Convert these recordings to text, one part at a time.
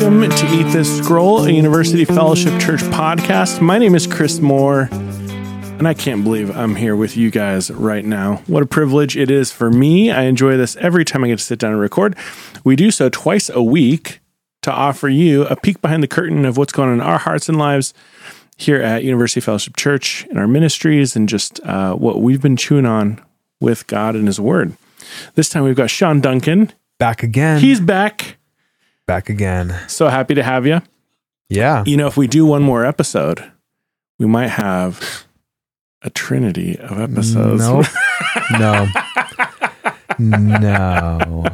Welcome to Eat This Scroll, a University Fellowship Church podcast. My name is Chris Moore, and I can't believe I'm here with you guys right now. What a privilege it is for me. I enjoy this every time I get to sit down and record. We do so twice a week to offer you a peek behind the curtain of what's going on in our hearts and lives here at University Fellowship Church and our ministries and just uh, what we've been chewing on with God and His Word. This time we've got Sean Duncan. Back again. He's back. Back again. So happy to have you. Yeah. You know, if we do one more episode, we might have a trinity of episodes. Nope. no. No.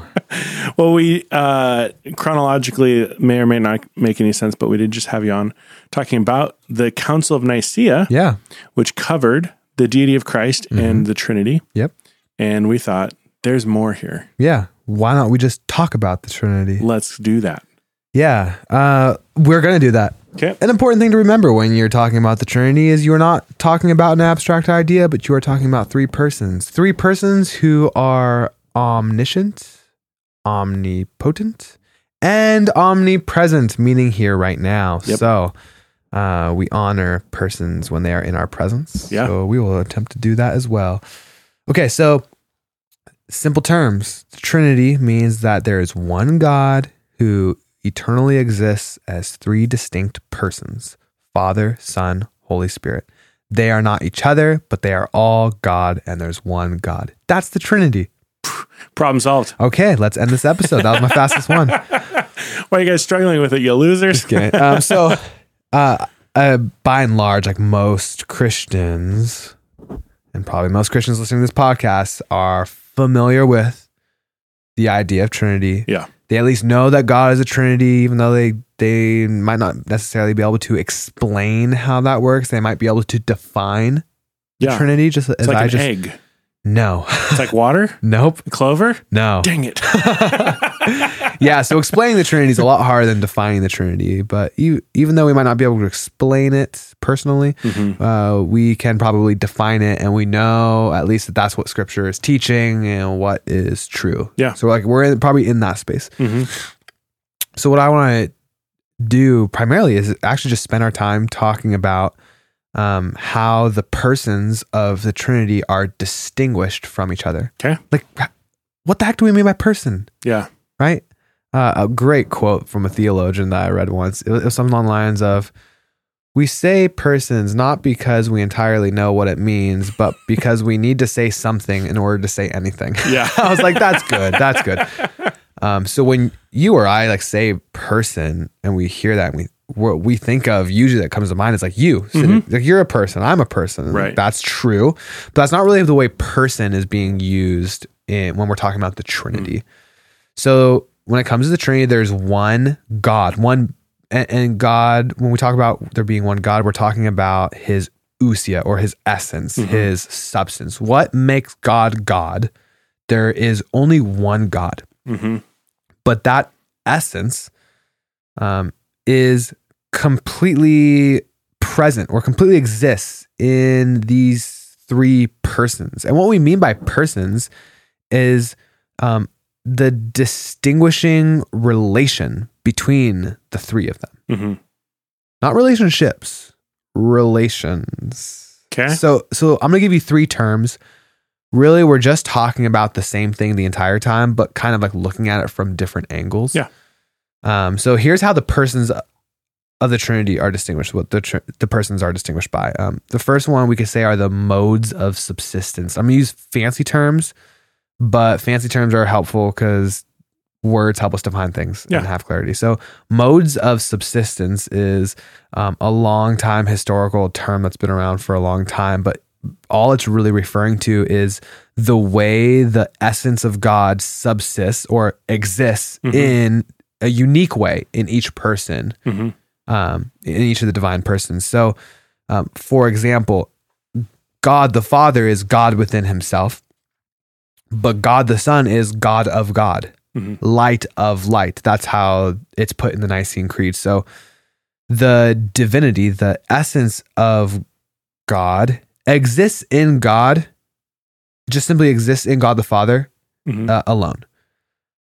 well, we uh, chronologically may or may not make any sense, but we did just have you on talking about the Council of Nicaea, Yeah. which covered the deity of Christ and the Trinity. Yep. And we thought, there's more here. Yeah. Why not we just talk about the Trinity? Let's do that. Yeah. Uh, we're going to do that. Okay. An important thing to remember when you're talking about the Trinity is you're not talking about an abstract idea, but you are talking about three persons. Three persons who are omniscient, omnipotent, and omnipresent, meaning here right now. Yep. So uh, we honor persons when they are in our presence. Yeah. So we will attempt to do that as well. Okay, so simple terms the Trinity means that there is one God who eternally exists as three distinct persons Father, Son, Holy Spirit. They are not each other, but they are all God, and there's one God. That's the Trinity. Problem solved. Okay, let's end this episode. That was my fastest one. Why are you guys struggling with it, you losers? Okay. Um, so, uh, uh, by and large, like most Christians, and probably most Christians listening to this podcast, are familiar with the idea of Trinity. Yeah. They at least know that God is a Trinity, even though they they might not necessarily be able to explain how that works. They might be able to define the Yeah. Trinity. Just as It's like I an just egg. No, It's like water, nope, clover. no. Dang it. yeah, so explaining the Trinity is a lot harder than defining the Trinity. But you, even though we might not be able to explain it personally, Mhm. uh, we can probably define it, and we know at least that that's what Scripture is teaching and what is true. Yeah. So like we're in, probably in that space. Mhm. So what I want to do primarily is actually just spend our time talking about um, how the persons of the Trinity are distinguished from each other. Okay. Like, what the heck do we mean by person? Yeah. right? Uh, a great quote from a theologian that I read once. It was, it was something along the lines of, "We say persons not because we entirely know what it means, but because we need to say something in order to say anything." Yeah. I was like, "That's good. That's good." Um, so when you or I like say person, and we hear that, and we what we think of usually that comes to mind is like you. sitting- Like you're a person. I'm a person. Right. That's true, but that's not really the way person is being used in when we're talking about the Trinity. So when it comes to the Trinity, there's one God, one and, and God. When we talk about there being one God, we're talking about His ousia or His essence, His substance. What makes God God? There is only one God, hmm but that essence um, is completely present or completely exists in these three persons. And what we mean by persons is um, the distinguishing relation between the three of them, Mm-hmm. not relationships, relations. Okay. So, so I'm gonna give you three terms. Really, we're just talking about the same thing the entire time, but kind of like looking at it from different angles. Yeah. Um. So here's how the persons of the Trinity are distinguished. What the tr- the persons are distinguished by. Um. The first one we could say are the modes of subsistence. I'm gonna use fancy terms, but fancy terms are helpful because words help us define things Yeah. and have clarity. So, modes of subsistence is um, a long time historical term that's been around for a long time, but all it's really referring to is the way the essence of God subsists or exists Mhm. in a unique way in each person, hmm um, in each of the divine persons. So, um, for example, God the Father is God within himself, but God the Son is God of God Mhm. light of light. That's how it's put in the Nicene Creed. So the divinity, the essence of God, exists in God, just simply exists in God the Father Mhm. uh, alone.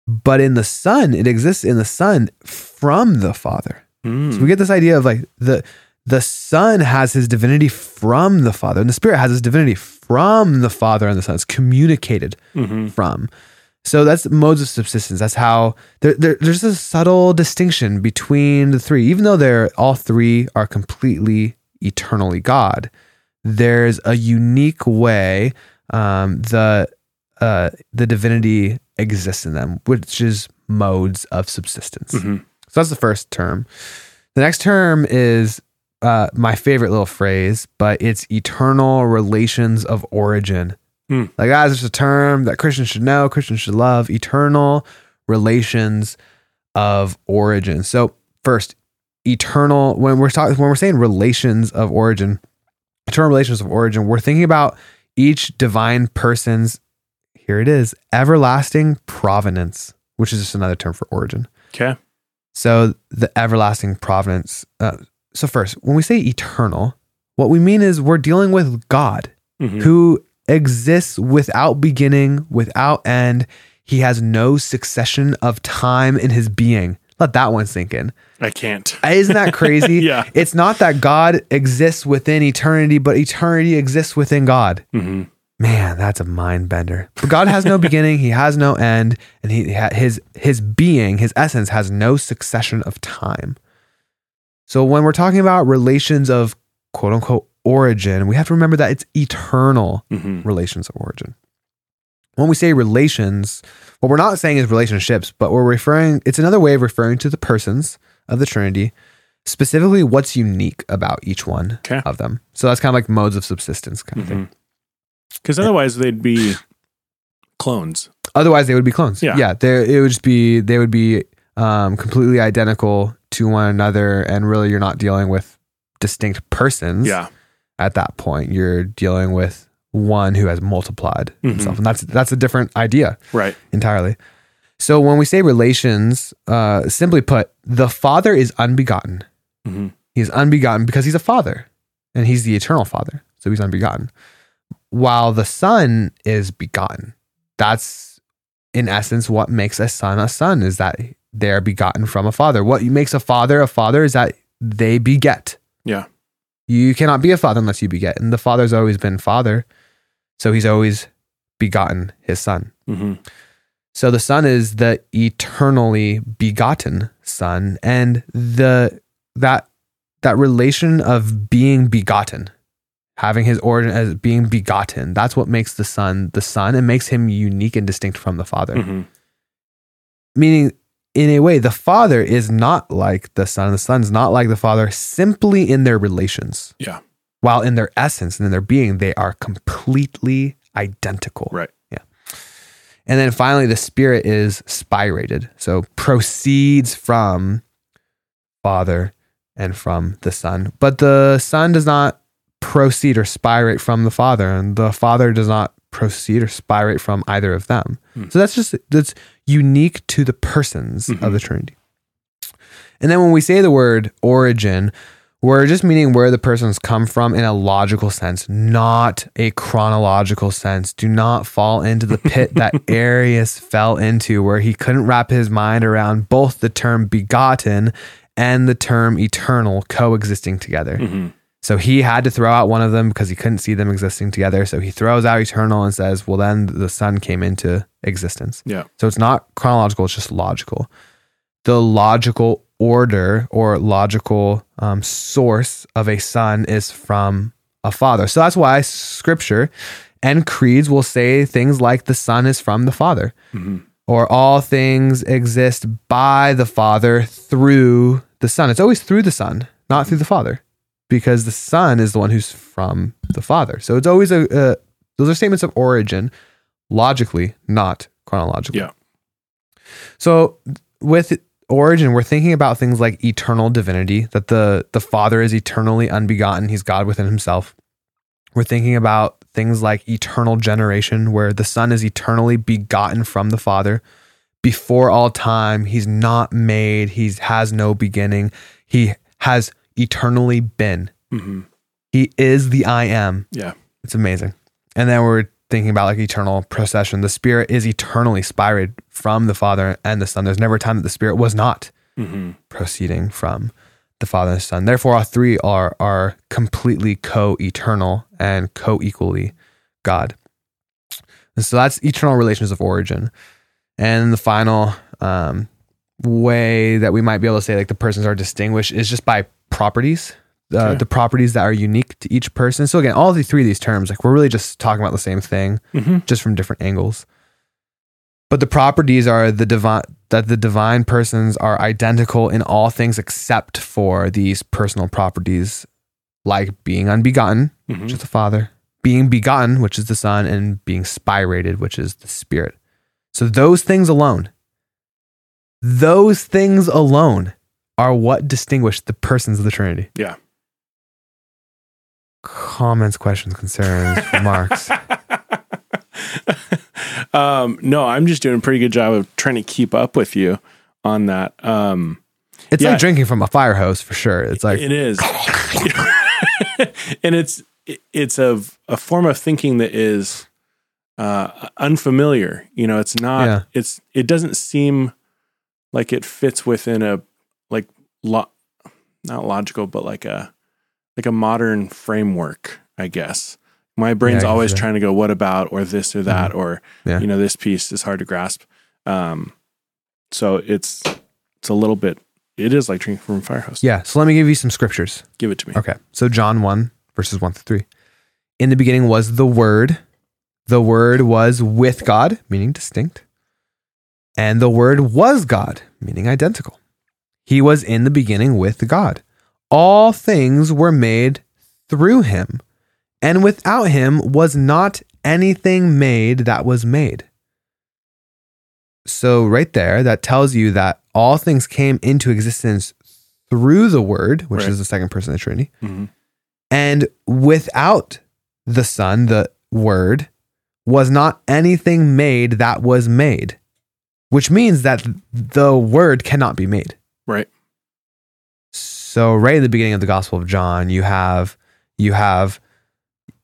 But in the Son, it exists in the Son from the Father. Mm. So we get this idea of like the the Son has his divinity from the Father, and the Spirit has his divinity from the Father and the Son. It's communicated Mhm. from. So that's modes of subsistence. That's how there, there, there's a subtle distinction between the three, even though they're all three are completely eternally God. There's a unique way um, the uh, the divinity exists in them, which is modes of subsistence. Mhm. So that's the first term. The next term is uh, my favorite little phrase, but it's eternal relations of origin. Hmm. Like, guys, it's a term that Christians should know, Christians should love. Eternal relations of origin. So, first, eternal. When we're talking, when we're saying relations of origin, eternal relations of origin, we're thinking about each divine person's. Here it is, everlasting provenance, which is just another term for origin. Okay. So the everlasting providence. Uh, so first, when we say eternal, what we mean is we're dealing with God Mhm. who exists without beginning, without end. He has no succession of time in his being. Let that one sink in. I can't. Isn't that crazy? Yeah. It's not that God exists within eternity, but eternity exists within God. hmm Man, that's a mind bender. But God has no beginning, he has no end, and he his his being, his essence has no succession of time. So when we're talking about relations of quote unquote origin, we have to remember that it's eternal hmm relations of origin. When we say relations, what we're not saying is relationships, but we're referring it's another way of referring to the persons of the Trinity, specifically what's unique about each one Okay. of them. So that's kind of like modes of subsistence kind of thing. Because otherwise they'd be clones. Otherwise, they would be clones. Yeah. yeah. They it would just be they would be um, completely identical to one another, and really, you're not dealing with distinct persons. Yeah. At that point, you're dealing with one who has multiplied Mhm. himself, and that's that's a different idea Right. entirely. So when we say relations, uh, simply put, the Father is unbegotten. hmm He is unbegotten because he's a father and he's the eternal father. So he's unbegotten. While the son is begotten. That's in essence what makes a son a son is that they're begotten from a father. What makes a father a father is that they beget. Yeah. You cannot be a father unless you beget. And the father's always been father. So he's always begotten his son. hmm So the Son is the eternally begotten Son, and the that that relation of being begotten, having his origin as being begotten, that's what makes the Son the Son and makes him unique and distinct from the Father. hmm Meaning, in a way, the Father is not like the Son, and the Son is not like the Father, simply in their relations. Yeah. While in their essence and in their being, they are completely identical. Right. Yeah. And then finally, the spirit is spirated. So proceeds from Father and from the Son. But the Son does not proceed or spirate from the Father, and the Father does not proceed or spirate from either of them. Hmm. So that's just that's unique to the persons Mhm. of the Trinity. And then when we say the word origin, we're just meaning where the persons come from in a logical sense, not a chronological sense. Do not fall into the pit that Arius fell into, where he couldn't wrap his mind around both the term begotten and the term eternal coexisting together. hmm So he had to throw out one of them because he couldn't see them existing together. So he throws out eternal and says, well, then the Son came into existence. Yeah. So it's not chronological, it's just logical. The logical order or logical um, source of a son is from a father. So that's why scripture and creeds will say things like the son is from the father hmm or all things exist by the father through the son. It's always through the son, not through the father because the son is the one who's from the father. So it's always a, uh, those are statements of origin logically, not chronologically. Yeah. So with origin, we're thinking about things like eternal divinity, that the the Father is eternally unbegotten, he's God within himself. We're thinking about things like eternal generation, where the Son is eternally begotten from the Father. Before all time, he's not made, he has no beginning. He has eternally been. hmm He is the I am. Yeah. It's amazing. And then we're thinking about like eternal procession, the Spirit is eternally spirated from the Father and the Son. There's never a time that the Spirit was not Mm-hmm. proceeding from the Father and the Son. Therefore, all three are are completely co-eternal and co-equally God. And so that's eternal relations of origin. And the final um, way that we might be able to say like the persons are distinguished is just by properties. Uh, Okay. The properties that are unique to each person. So again, all the three of these terms, like we're really just talking about the same thing, Mm-hmm. just from different angles. But the properties are the divine that the divine persons are identical in all things except for these personal properties, like being unbegotten, Mm-hmm. which is the Father, being begotten, which is the Son, and being spirated, which is the Spirit. So those things alone, those things alone are what distinguish the persons of the Trinity. Yeah. Comments, questions, concerns, remarks. um, no, I'm just doing a pretty good job of trying to keep up with you on that. Um, It's Yeah. like drinking from a fire hose for sure. It's like it is, and it's it's a a form of thinking that is uh, unfamiliar. You know, it's not. Yeah. It's it doesn't seem like it fits within a lo- not logical, but like a like a modern framework. I guess my brain's Yeah, always trying to go, what about or this or that or Yeah. you know this piece is hard to grasp. Um, so it's it's a little bit. It is like drinking from a fire hose. Yeah. So let me give you some scriptures. Give it to me. Okay. So John 1, verses 1 through 3. In the beginning was the Word. The Word was with God, meaning distinct. And the Word was God, meaning identical. He was in the beginning with God. All things were made through him, and without him was not anything made that was made. So, right there, that tells you that all things came into existence through the Word, which Right. is the second person of the Trinity, hmm and without the Son, the Word, was not anything made that was made, which means that the Word cannot be made. Right. So right at the beginning of the Gospel of John, you have you have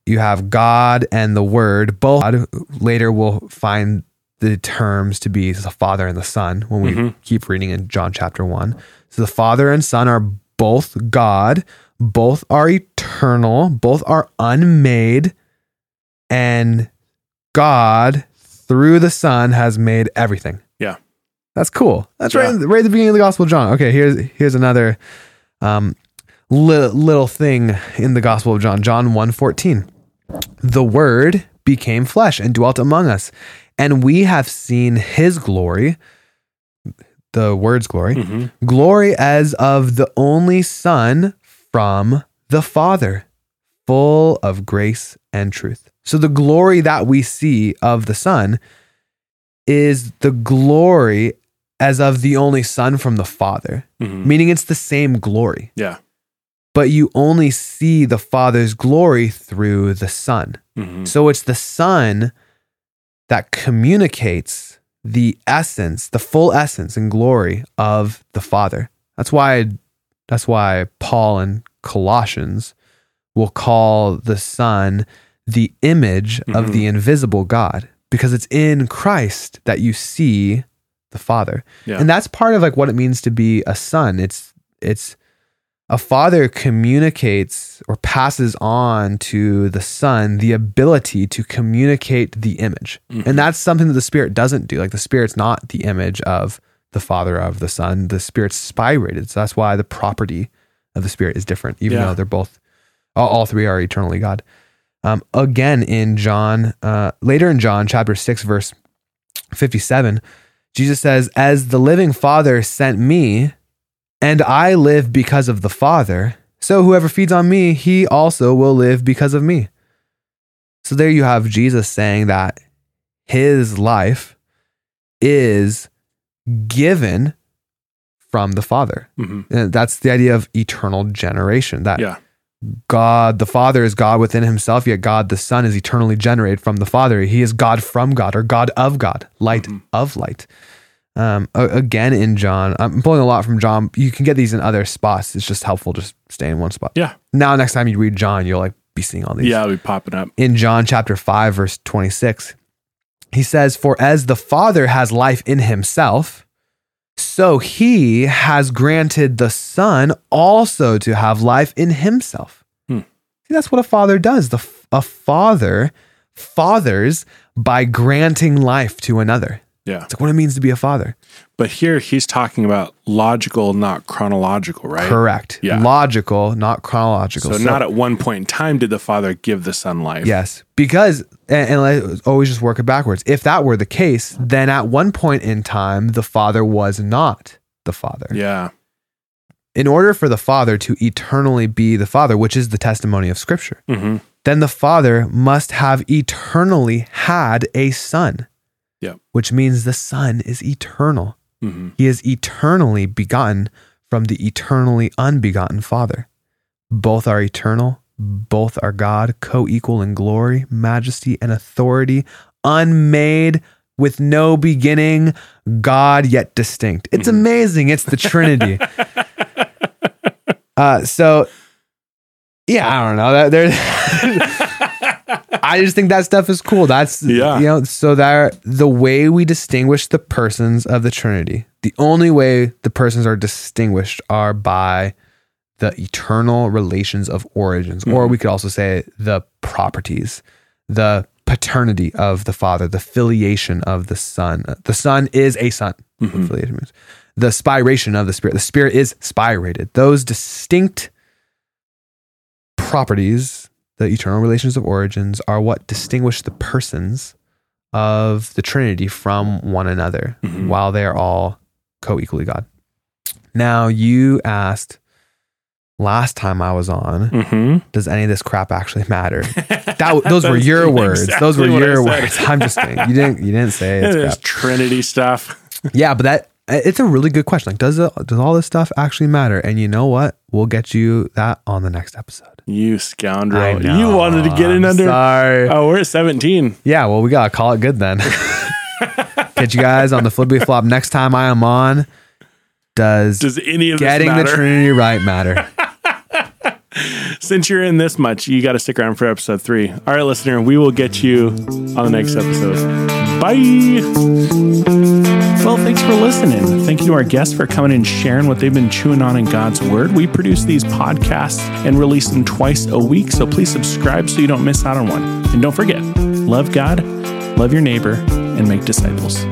you have God and the Word. Both later we'll find the terms to be the Father and the Son when we Mhm. keep reading in John chapter one. So the Father and Son are both God, both are eternal, both are unmade, and God through the Son has made everything. That's cool. That's Yeah. right, right at the beginning of the Gospel of John. Okay, here's here's another um, li- little thing in the Gospel of John. John 1.14. The Word became flesh and dwelt among us, and we have seen His glory, the Word's glory, hmm glory as of the only Son from the Father, full of grace and truth. So the glory that we see of the Son is the glory as of the only Son from the Father, hmm meaning it's the same glory, Yeah. but you only see the Father's glory through the Son. hmm So it's the Son that communicates the essence, the full essence and glory of the Father. That's why that's why Paul in Colossians will call the Son the image of Mhm. the invisible God because it's in Christ that you see the Father. Yeah. And that's part of like what it means to be a son. It's it's a father communicates or passes on to the son the ability to communicate the image. Mhm. And that's something that the spirit doesn't do. Like the spirit's not the image of the father of the son. The spirit's spirated. So that's why the property of the spirit is different, even Yeah. though they're both all, all three are eternally God. Um, again in John, uh, later in John chapter six, verse fifty-seven, Jesus says, "As the living Father sent me, and I live because of the Father, so whoever feeds on me, he also will live because of me." So there you have Jesus saying that his life is given from the Father. hmm And that's the idea of eternal generation. That Yeah. God the Father is God within himself, yet God the Son is eternally generated from the Father. He is God from God or God of God, light Mhm. of light. Um, again, in John, I'm pulling a lot from John. You can get these in other spots. It's just helpful just stay in one spot. Yeah. Now, next time you read John, you'll like be seeing all these. Yeah, it'll be popping up. In John chapter 5, verse 26, he says, For as the Father has life in himself, so he has granted the Son also to have life in himself. Hmm. See, that's what a father does. The, a father fathers by granting life to another. Yeah. It's like what it means to be a father. But here he's talking about logical, not chronological, right? Correct. Yeah. Logical, not chronological. So, not at one point in time did the father give the son life. Yes, because and, and let's always just work it backwards. If that were the case, then at one point in time, the father was not the father. Yeah. In order for the father to eternally be the father, which is the testimony of Scripture, hmm then the father must have eternally had a son. Yep. Which means the son is eternal. hmm He is eternally begotten from the eternally unbegotten Father. Both are eternal, both are God, co equal in glory, majesty, and authority, unmade, with no beginning, God yet distinct. It's amazing. It's the Trinity. uh, so, yeah, I don't know. That there. I just think that stuff is cool. That's Yeah. you know, so that the way we distinguish the persons of the Trinity, the only way the persons are distinguished are by the eternal relations of origins, or mm-hmm. we could also say the properties, the paternity of the Father, the filiation of the Son. The Son is a Son. What mm-hmm. Filiation means the spiration of the Spirit. The Spirit is spirated. Those distinct properties, the eternal relations of origins, are what distinguish the persons of the Trinity from one another Mhm. while they are all co equally God. Now, you asked last time I was on, hmm does any of this crap actually matter? That, those were your words. those were Exactly what I your words. I'm just kidding. You didn't. You didn't say it's. Trinity stuff. Yeah, but that it's a really good question. Like, does it, does all this stuff actually matter? And you know what? We'll get you that on the next episode. You scoundrel. Know. You wanted to get in I'm under. Sorry. Oh, we're at 17. Yeah, well, we gotta call it good then. Catch you guys on the Flippy Flop next time I am on. Does, Does any of getting the? Trinity right matter? Since you're in this much, you got to stick around for episode three. All right, listener, we will get you on the next episode. Bye. Well, thanks for listening. Thank you to our guests for coming and sharing what they've been chewing on in God's Word. We produce these podcasts and release them twice a week, so please subscribe so you don't miss out on one. And don't forget, love God, love your neighbor, and make disciples.